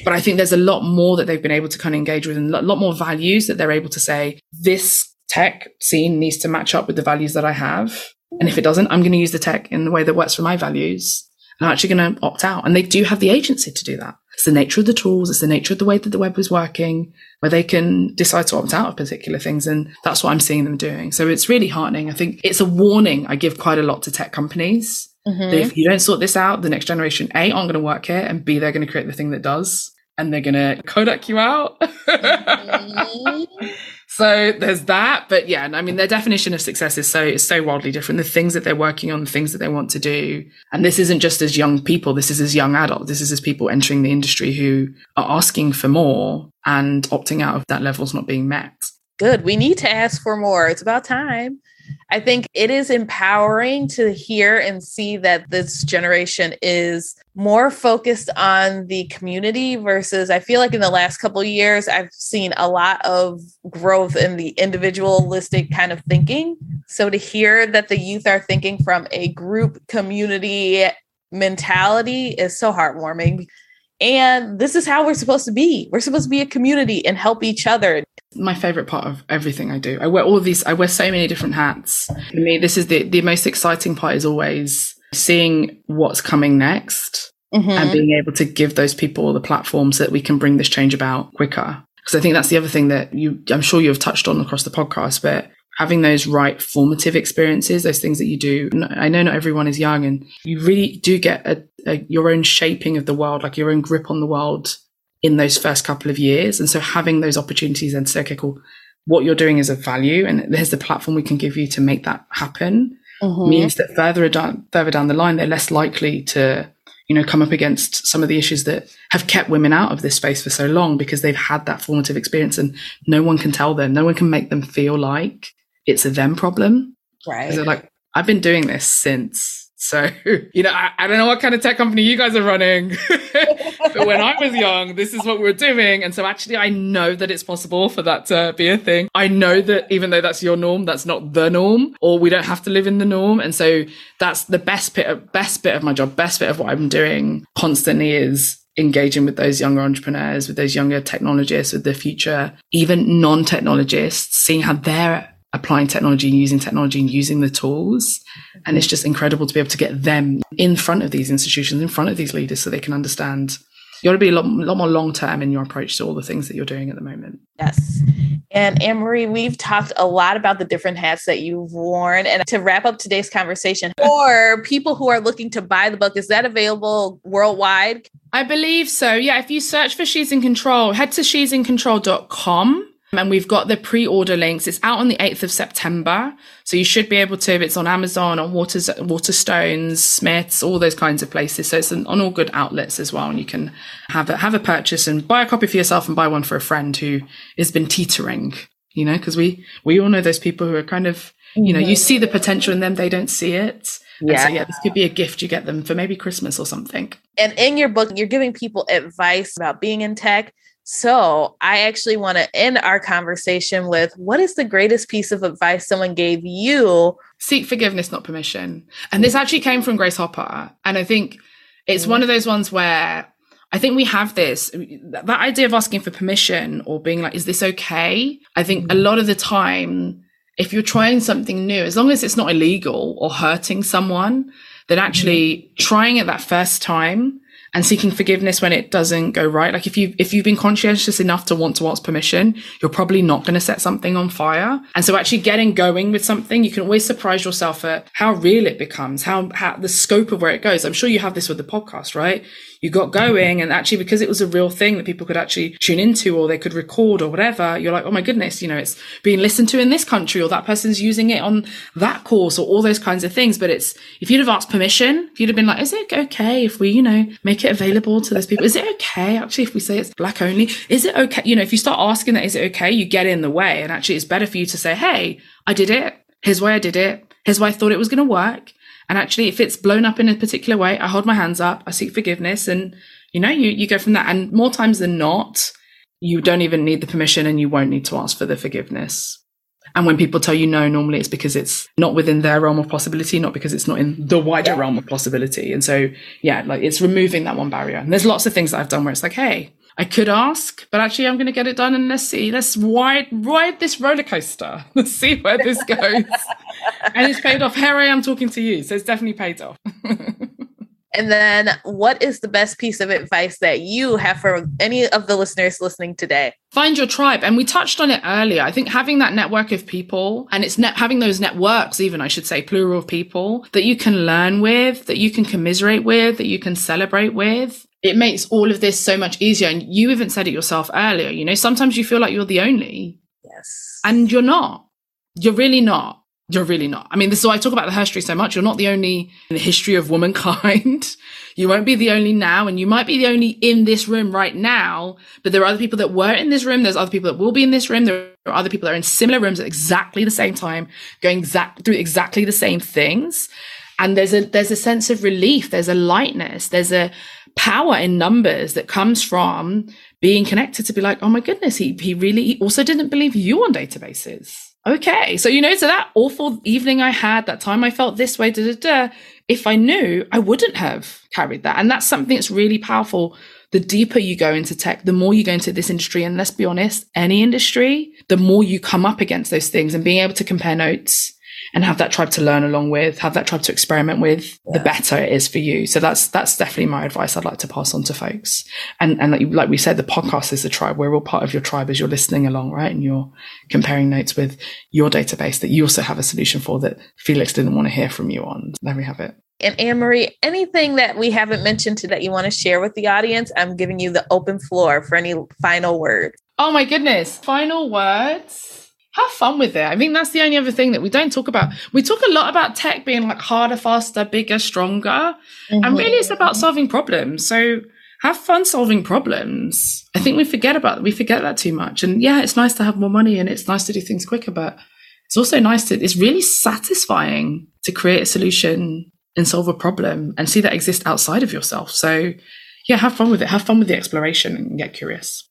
But I think there's a lot more that they've been able to kind of engage with and a lot more values that they're able to say, this tech scene needs to match up with the values that I have. And if it doesn't, I'm going to use the tech in the way that works for my values. And I'm actually going to opt out. And they do have the agency to do that. It's the nature of the tools. It's the nature of the way that the web is working, where they can decide to opt out of particular things. And that's what I'm seeing them doing. So it's really heartening. I think it's a warning I give quite a lot to tech companies Mm-hmm. if you don't sort this out, the next generation A aren't going to work here, and B they're going to create the thing that does. and they're going to Kodak you out. Mm-hmm. So there's that. But yeah, I mean, their definition of success is so, is so wildly different. The things that they're working on, the things that they want to do. And this isn't just as young people. This is as young adults. This is as people entering the industry who are asking for more and opting out of that level's not being met. Good. We need to ask for more. It's about time. I think it is empowering to hear and see that this generation is more focused on the community versus I feel like in the last couple years I've seen a lot of growth in the individualistic kind of thinking. So to hear that the youth are thinking from a group community mentality is so heartwarming. And this is how we're supposed to be. We're supposed to be a community and help each other my favorite part of everything I do. I wear all these, I wear so many different hats. For me, this is the, the most exciting part is always seeing what's coming next mm-hmm. and being able to give those people the platform so that we can bring this change about quicker. Because I think that's the other thing that you, I'm sure you have touched on across the podcast, but having those right formative experiences, those things that you do. I know not everyone is young and you really do get a, a, your own shaping of the world, like your own grip on the world in those first couple of years. And so having those opportunities and say, okay, cool, what you're doing is of value and here's the platform we can give you to make that happen mm-hmm. means that further down, further down the line, they're less likely to, you know, come up against some of the issues that have kept women out of this space for so long because they've had that formative experience and no one can tell them, no one can make them feel like it's a them problem. Right. They're like, I've been doing this since so, you know, I, I, don't know what kind of tech company you guys are running, but when I was young, this is what we were doing. And so actually, I know that it's possible for that to be a thing. I know that even though that's your norm, that's not the norm, or we don't have to live in the norm. And so that's the best bit of, best bit of my job, best bit of what I'm doing constantly is engaging with those younger entrepreneurs, with those younger technologists, with the future, even non-technologists, seeing how they're applying technology and using technology and using the tools. And it's just incredible to be able to get them in front of these institutions, in front of these leaders so they can understand. You got to be a lot, lot more long term in your approach to all the things that you're doing at the moment. Yes. And Anne Marie, we've talked a lot about the different hats that you've worn. And to wrap up today's conversation, for people who are looking to buy the book, is that available worldwide? I believe so. Yeah. If you search for She's in Control, head to she'sincontrol.com and we've got the pre-order links. It's out on the 8th of September. So you should be able to, it's on Amazon, on Waters, Waterstones, Smiths, all those kinds of places. So it's on all good outlets as well. And you can have a, have a purchase and buy a copy for yourself and buy one for a friend who has been teetering, you know, because we, we all know those people who are kind of, you know, you mm-hmm. see the potential in them, they don't see it. Yeah. So, yeah, this could be a gift you get them for maybe Christmas or something. And in your book, you're giving people advice about being in tech so, I actually want to end our conversation with what is the greatest piece of advice someone gave you? Seek forgiveness, not permission. And this actually came from Grace Hopper. And I think it's mm. one of those ones where I think we have this that idea of asking for permission or being like, is this okay? I think a mm. lot of the time, if you're trying something new, as long as it's not illegal or hurting someone, then mm-hmm. actually trying it that first time and seeking forgiveness when it doesn't go right. Like if you if you've been conscientious enough to want to ask permission, you're probably not going to set something on fire. And so actually getting going with something, you can always surprise yourself at how real it becomes, how, how the scope of where it goes. I'm sure you have this with the podcast, right? You got going and actually because it was a real thing that people could actually tune into or they could record or whatever, you're like, oh my goodness, you know, it's being listened to in this country or that person's using it on that course or all those kinds of things. But it's, if you'd have asked permission, if you'd have been like, is it okay if we, you know, make it available to those people? Is it okay actually if we say it's black only? Is it okay? You know, if you start asking that, is it okay? You get in the way and actually it's better for you to say, Hey, I did it. Here's why I did it. Here's why I thought it was going to work. And actually, if it's blown up in a particular way, I hold my hands up, I seek forgiveness, and you know, you, you go from that. And more times than not, you don't even need the permission and you won't need to ask for the forgiveness. And when people tell you no, normally it's because it's not within their realm of possibility, not because it's not in the wider yeah. realm of possibility. And so, yeah, like it's removing that one barrier. And there's lots of things that I've done where it's like, hey, I could ask, but actually I'm going to get it done and let's see. Let's ride, ride this roller coaster. Let's see where this goes. and it's paid off. Here I am talking to you. So it's definitely paid off. and then what is the best piece of advice that you have for any of the listeners listening today? Find your tribe. And we touched on it earlier. I think having that network of people and it's net, having those networks, even I should say, plural of people that you can learn with, that you can commiserate with, that you can celebrate with it makes all of this so much easier. And you even said it yourself earlier, you know, sometimes you feel like you're the only. Yes. And you're not. You're really not. You're really not. I mean, this is why I talk about the history so much. You're not the only in the history of womankind. you won't be the only now, and you might be the only in this room right now, but there are other people that were in this room. There's other people that will be in this room. There are other people that are in similar rooms at exactly the same time, going exact through exactly the same things. And there's a there's a sense of relief, there's a lightness, there's a power in numbers that comes from being connected to be like, oh my goodness, he he really he also didn't believe you on databases okay. So, you know, so that awful evening I had, that time I felt this way, da, da, da, if I knew, I wouldn't have carried that. And that's something that's really powerful. The deeper you go into tech, the more you go into this industry. And let's be honest, any industry, the more you come up against those things and being able to compare notes and have that tribe to learn along with, have that tribe to experiment with, yeah. the better it is for you. So that's that's definitely my advice I'd like to pass on to folks. And and like, like we said, the podcast is the tribe. We're all part of your tribe as you're listening along, right? And you're comparing notes with your database that you also have a solution for that Felix didn't want to hear from you on. There we have it. And Anne Marie, anything that we haven't mentioned today that you want to share with the audience, I'm giving you the open floor for any final words. Oh my goodness. Final words have fun with it. I think that's the only other thing that we don't talk about. We talk a lot about tech being like harder, faster, bigger, stronger. Mm-hmm. And really it's about solving problems. So have fun solving problems. I think we forget about we forget that too much. And yeah, it's nice to have more money and it's nice to do things quicker, but it's also nice to it's really satisfying to create a solution and solve a problem and see that exist outside of yourself. So yeah, have fun with it. Have fun with the exploration and get curious.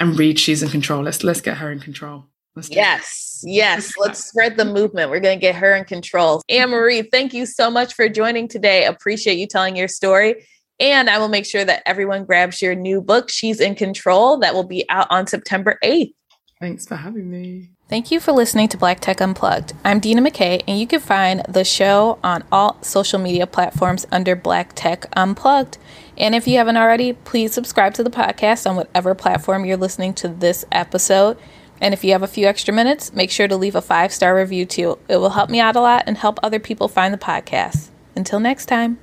And read she's in control. Let's let's get her in control. Yes, yes. Let's spread the movement. We're going to get her in control. Anne Marie, thank you so much for joining today. Appreciate you telling your story. And I will make sure that everyone grabs your new book, She's in Control, that will be out on September 8th. Thanks for having me. Thank you for listening to Black Tech Unplugged. I'm Dina McKay, and you can find the show on all social media platforms under Black Tech Unplugged. And if you haven't already, please subscribe to the podcast on whatever platform you're listening to this episode. And if you have a few extra minutes, make sure to leave a five star review too. It will help me out a lot and help other people find the podcast. Until next time.